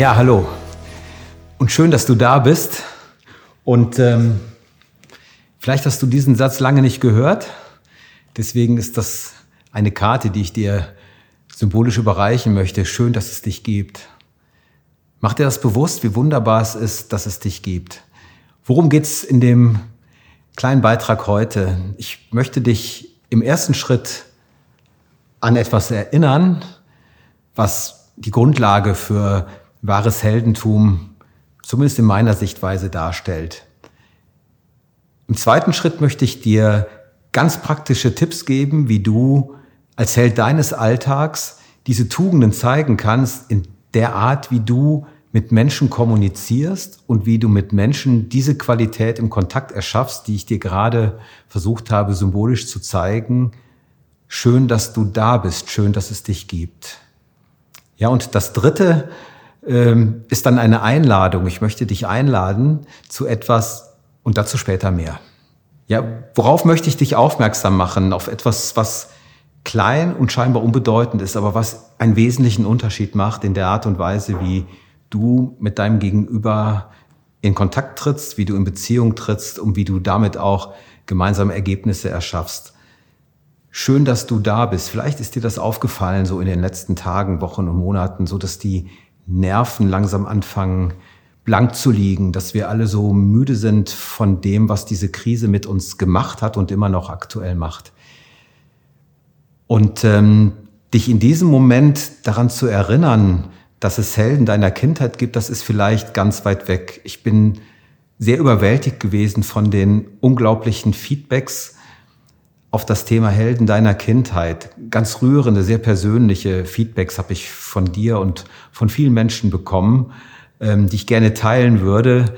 Ja, hallo. Und schön, dass du da bist. Und ähm, vielleicht hast du diesen Satz lange nicht gehört. Deswegen ist das eine Karte, die ich dir symbolisch überreichen möchte. Schön, dass es dich gibt. Mach dir das bewusst, wie wunderbar es ist, dass es dich gibt. Worum geht's in dem kleinen Beitrag heute? Ich möchte dich im ersten Schritt an etwas erinnern, was die Grundlage für wahres Heldentum zumindest in meiner Sichtweise darstellt. Im zweiten Schritt möchte ich dir ganz praktische Tipps geben, wie du als Held deines Alltags diese Tugenden zeigen kannst in der Art, wie du mit Menschen kommunizierst und wie du mit Menschen diese Qualität im Kontakt erschaffst, die ich dir gerade versucht habe, symbolisch zu zeigen. Schön, dass du da bist, schön, dass es dich gibt. Ja, und das Dritte ähm, ist dann eine Einladung. Ich möchte dich einladen zu etwas und dazu später mehr. Ja, worauf möchte ich dich aufmerksam machen? Auf etwas, was klein und scheinbar unbedeutend ist, aber was einen wesentlichen Unterschied macht in der Art und Weise, wie du mit deinem Gegenüber in Kontakt trittst, wie du in Beziehung trittst und wie du damit auch gemeinsame Ergebnisse erschaffst. Schön, dass du da bist. Vielleicht ist dir das aufgefallen, so in den letzten Tagen, Wochen und Monaten, so dass die Nerven langsam anfangen, blank zu liegen, dass wir alle so müde sind von dem, was diese Krise mit uns gemacht hat und immer noch aktuell macht. Und ähm, dich in diesem Moment daran zu erinnern, dass es Helden deiner Kindheit gibt, das ist vielleicht ganz weit weg. Ich bin sehr überwältigt gewesen von den unglaublichen Feedbacks auf das Thema Helden deiner Kindheit. Ganz rührende, sehr persönliche Feedbacks habe ich von dir und von vielen Menschen bekommen, ähm, die ich gerne teilen würde.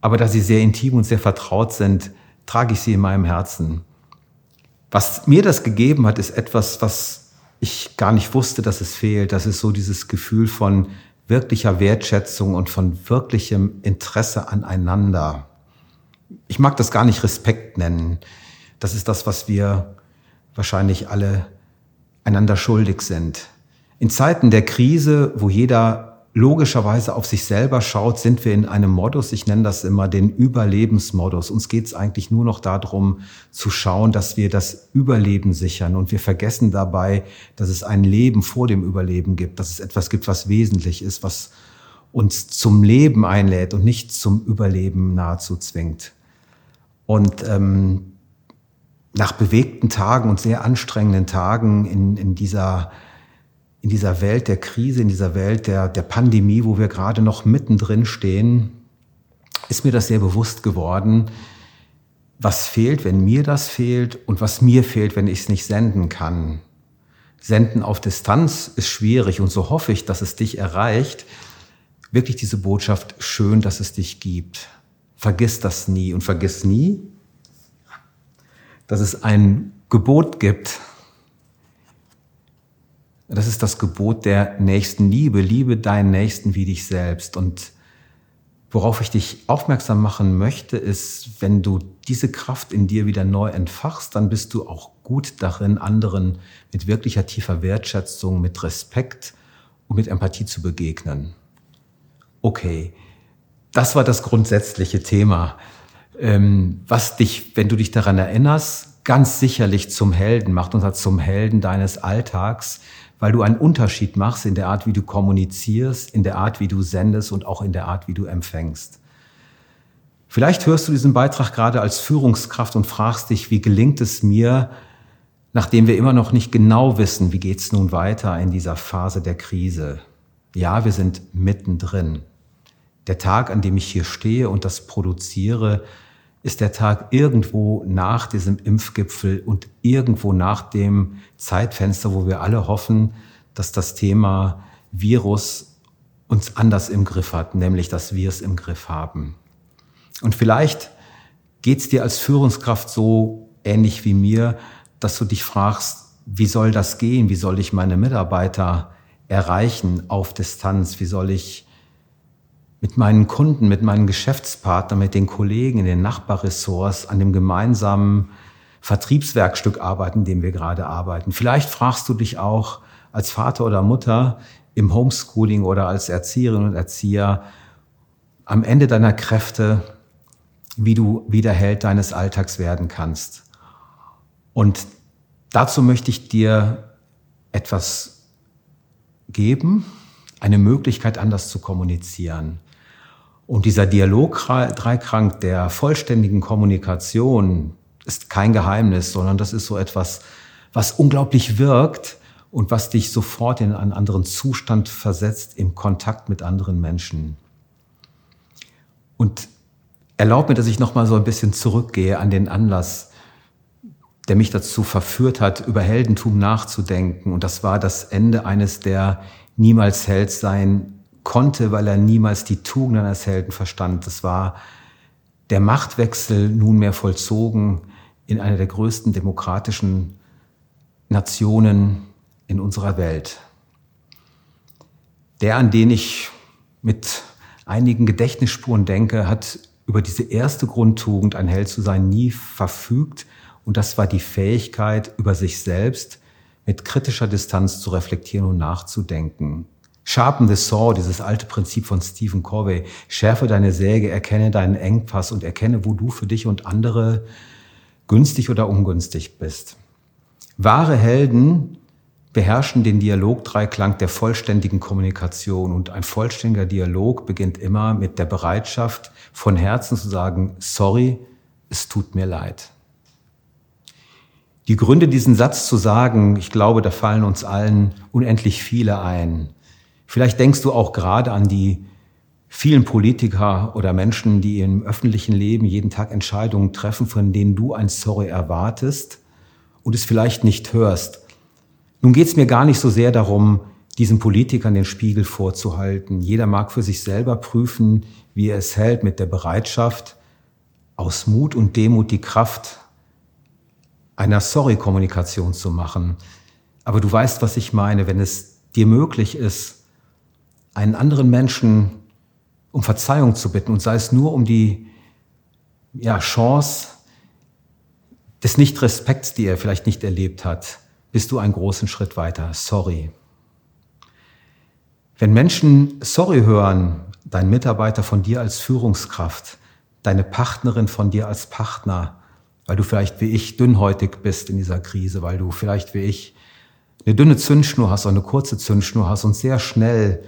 Aber da sie sehr intim und sehr vertraut sind, trage ich sie in meinem Herzen. Was mir das gegeben hat, ist etwas, was ich gar nicht wusste, dass es fehlt. Das ist so dieses Gefühl von wirklicher Wertschätzung und von wirklichem Interesse aneinander. Ich mag das gar nicht Respekt nennen. Das ist das, was wir wahrscheinlich alle einander schuldig sind. In Zeiten der Krise, wo jeder logischerweise auf sich selber schaut, sind wir in einem Modus, ich nenne das immer den Überlebensmodus. Uns geht es eigentlich nur noch darum zu schauen, dass wir das Überleben sichern. Und wir vergessen dabei, dass es ein Leben vor dem Überleben gibt, dass es etwas gibt, was wesentlich ist, was uns zum Leben einlädt und nicht zum Überleben nahezu zwingt. Und ähm, nach bewegten Tagen und sehr anstrengenden Tagen in, in dieser in dieser Welt der Krise, in dieser Welt der, der Pandemie, wo wir gerade noch mittendrin stehen, ist mir das sehr bewusst geworden, was fehlt, wenn mir das fehlt und was mir fehlt, wenn ich es nicht senden kann. Senden auf Distanz ist schwierig und so hoffe ich, dass es dich erreicht. Wirklich diese Botschaft, schön, dass es dich gibt. Vergiss das nie und vergiss nie, dass es ein Gebot gibt, das ist das Gebot der nächsten Liebe. Liebe deinen Nächsten wie dich selbst. Und worauf ich dich aufmerksam machen möchte, ist, wenn du diese Kraft in dir wieder neu entfachst, dann bist du auch gut darin, anderen mit wirklicher tiefer Wertschätzung, mit Respekt und mit Empathie zu begegnen. Okay, das war das grundsätzliche Thema, ähm, was dich, wenn du dich daran erinnerst, ganz sicherlich zum Helden macht und zum Helden deines Alltags, weil du einen Unterschied machst in der Art, wie du kommunizierst, in der Art, wie du sendest und auch in der Art, wie du empfängst. Vielleicht hörst du diesen Beitrag gerade als Führungskraft und fragst dich, wie gelingt es mir, nachdem wir immer noch nicht genau wissen, wie geht es nun weiter in dieser Phase der Krise. Ja, wir sind mittendrin. Der Tag, an dem ich hier stehe und das produziere, ist der Tag irgendwo nach diesem Impfgipfel und irgendwo nach dem Zeitfenster, wo wir alle hoffen, dass das Thema Virus uns anders im Griff hat, nämlich dass wir es im Griff haben. Und vielleicht geht es dir als Führungskraft so ähnlich wie mir, dass du dich fragst, wie soll das gehen? Wie soll ich meine Mitarbeiter erreichen auf Distanz? Wie soll ich mit meinen Kunden, mit meinen Geschäftspartnern, mit den Kollegen in den Nachbarressorts an dem gemeinsamen Vertriebswerkstück arbeiten, dem wir gerade arbeiten. Vielleicht fragst du dich auch als Vater oder Mutter, im Homeschooling oder als Erzieherin und Erzieher am Ende deiner Kräfte, wie du wieder Held deines Alltags werden kannst. Und dazu möchte ich dir etwas geben, eine Möglichkeit anders zu kommunizieren. Und dieser Dialog-Dreikrank der vollständigen Kommunikation ist kein Geheimnis, sondern das ist so etwas, was unglaublich wirkt und was dich sofort in einen anderen Zustand versetzt im Kontakt mit anderen Menschen. Und erlaub mir, dass ich noch mal so ein bisschen zurückgehe an den Anlass, der mich dazu verführt hat, über Heldentum nachzudenken. Und das war das Ende eines, der niemals Held sein konnte, weil er niemals die Tugenden eines Helden verstand. Das war der Machtwechsel nunmehr vollzogen in einer der größten demokratischen Nationen in unserer Welt. Der, an den ich mit einigen Gedächtnisspuren denke, hat über diese erste Grundtugend, ein Held zu sein, nie verfügt. Und das war die Fähigkeit, über sich selbst mit kritischer Distanz zu reflektieren und nachzudenken. Sharpen the Saw, dieses alte Prinzip von Stephen Covey. Schärfe deine Säge, erkenne deinen Engpass und erkenne, wo du für dich und andere günstig oder ungünstig bist. Wahre Helden beherrschen den Dialogdreiklang der vollständigen Kommunikation und ein vollständiger Dialog beginnt immer mit der Bereitschaft, von Herzen zu sagen, sorry, es tut mir leid. Die Gründe, diesen Satz zu sagen, ich glaube, da fallen uns allen unendlich viele ein. Vielleicht denkst du auch gerade an die vielen Politiker oder Menschen, die im öffentlichen Leben jeden Tag Entscheidungen treffen, von denen du ein Sorry erwartest und es vielleicht nicht hörst. Nun geht es mir gar nicht so sehr darum, diesen Politikern den Spiegel vorzuhalten. Jeder mag für sich selber prüfen, wie er es hält mit der Bereitschaft, aus Mut und Demut die Kraft einer Sorry-Kommunikation zu machen. Aber du weißt, was ich meine, wenn es dir möglich ist, einen anderen Menschen um Verzeihung zu bitten und sei es nur um die ja, Chance des Nichtrespekts, die er vielleicht nicht erlebt hat, bist du einen großen Schritt weiter. Sorry. Wenn Menschen Sorry hören, dein Mitarbeiter von dir als Führungskraft, deine Partnerin von dir als Partner, weil du vielleicht wie ich dünnhäutig bist in dieser Krise, weil du vielleicht wie ich eine dünne Zündschnur hast oder eine kurze Zündschnur hast und sehr schnell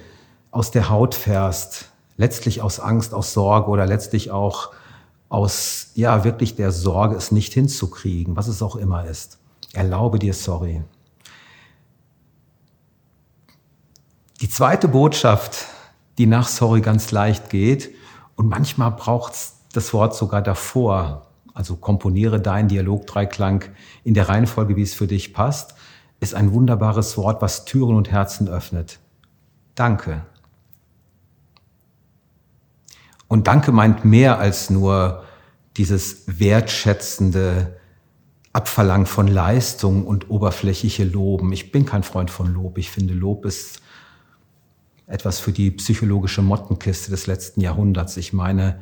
aus der Haut fährst, letztlich aus Angst, aus Sorge oder letztlich auch aus, ja, wirklich der Sorge, es nicht hinzukriegen, was es auch immer ist. Erlaube dir sorry. Die zweite Botschaft, die nach sorry ganz leicht geht, und manchmal braucht es das Wort sogar davor, also komponiere deinen Dialogdreiklang in der Reihenfolge, wie es für dich passt, ist ein wunderbares Wort, was Türen und Herzen öffnet. Danke. Und Danke meint mehr als nur dieses wertschätzende Abverlangen von Leistung und oberflächliche Loben. Ich bin kein Freund von Lob. Ich finde, Lob ist etwas für die psychologische Mottenkiste des letzten Jahrhunderts. Ich meine,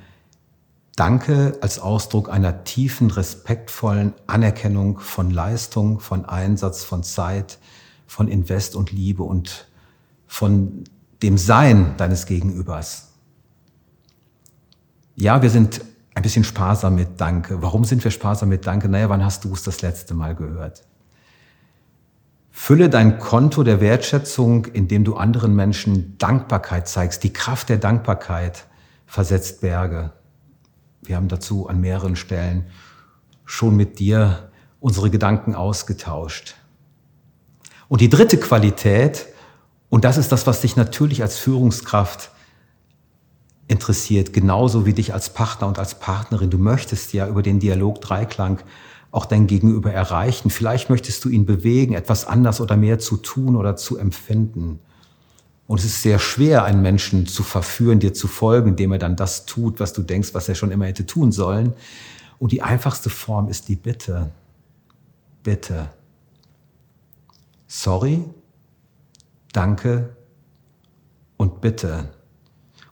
Danke als Ausdruck einer tiefen, respektvollen Anerkennung von Leistung, von Einsatz, von Zeit, von Invest und Liebe und von dem Sein deines Gegenübers. Ja, wir sind ein bisschen sparsam mit Danke. Warum sind wir sparsam mit Danke? Naja, wann hast du es das letzte Mal gehört? Fülle dein Konto der Wertschätzung, indem du anderen Menschen Dankbarkeit zeigst. Die Kraft der Dankbarkeit versetzt Berge. Wir haben dazu an mehreren Stellen schon mit dir unsere Gedanken ausgetauscht. Und die dritte Qualität, und das ist das, was dich natürlich als Führungskraft interessiert, genauso wie dich als Partner und als Partnerin. Du möchtest ja über den Dialog Dreiklang auch dein Gegenüber erreichen. Vielleicht möchtest du ihn bewegen, etwas anders oder mehr zu tun oder zu empfinden. Und es ist sehr schwer, einen Menschen zu verführen, dir zu folgen, indem er dann das tut, was du denkst, was er schon immer hätte tun sollen. Und die einfachste Form ist die Bitte. Bitte. Sorry, danke und bitte.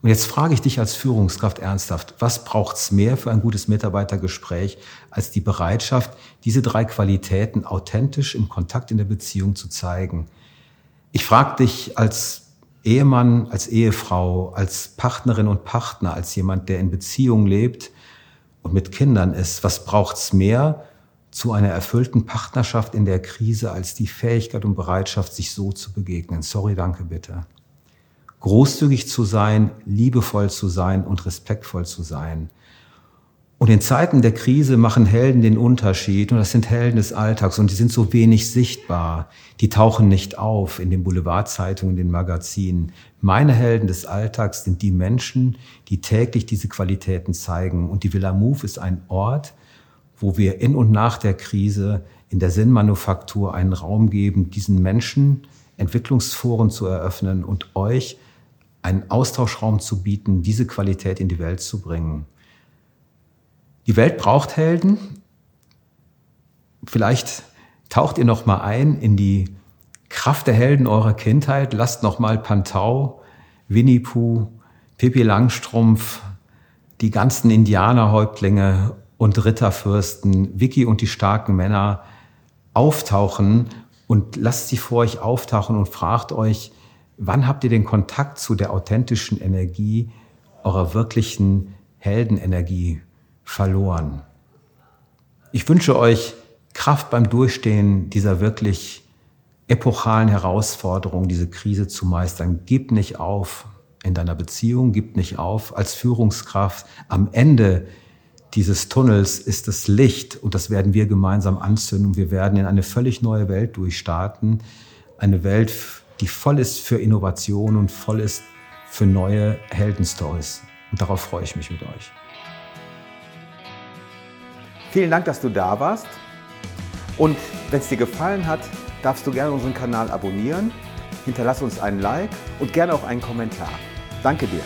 Und jetzt frage ich dich als Führungskraft ernsthaft, was braucht's mehr für ein gutes Mitarbeitergespräch als die Bereitschaft, diese drei Qualitäten authentisch im Kontakt in der Beziehung zu zeigen? Ich frage dich als Ehemann, als Ehefrau, als Partnerin und Partner, als jemand, der in Beziehung lebt und mit Kindern ist. Was braucht's mehr zu einer erfüllten Partnerschaft in der Krise als die Fähigkeit und Bereitschaft, sich so zu begegnen? Sorry, danke bitte. Großzügig zu sein, liebevoll zu sein und respektvoll zu sein. Und in Zeiten der Krise machen Helden den Unterschied und das sind Helden des Alltags und die sind so wenig sichtbar. Die tauchen nicht auf in den Boulevardzeitungen, in den Magazinen. Meine Helden des Alltags sind die Menschen, die täglich diese Qualitäten zeigen. Und die Villa Move ist ein Ort, wo wir in und nach der Krise in der Sinnmanufaktur einen Raum geben, diesen Menschen Entwicklungsforen zu eröffnen und euch einen Austauschraum zu bieten, diese Qualität in die Welt zu bringen. Die Welt braucht Helden. Vielleicht taucht ihr noch mal ein in die Kraft der Helden eurer Kindheit. Lasst noch mal Pantau, Winnie Pooh, Pippi Langstrumpf, die ganzen Indianerhäuptlinge und Ritterfürsten, Vicky und die starken Männer auftauchen und lasst sie vor euch auftauchen und fragt euch, wann habt ihr den Kontakt zu der authentischen Energie eurer wirklichen Heldenenergie verloren. Ich wünsche euch Kraft beim Durchstehen dieser wirklich epochalen Herausforderung, diese Krise zu meistern. Gib nicht auf in deiner Beziehung, gib nicht auf als Führungskraft. Am Ende dieses Tunnels ist das Licht und das werden wir gemeinsam anzünden. Wir werden in eine völlig neue Welt durchstarten. Eine Welt, die voll ist für Innovation und voll ist für neue Heldenstories. Und darauf freue ich mich mit euch. Vielen Dank, dass du da warst. Und wenn es dir gefallen hat, darfst du gerne unseren Kanal abonnieren, hinterlass uns einen Like und gerne auch einen Kommentar. Danke dir.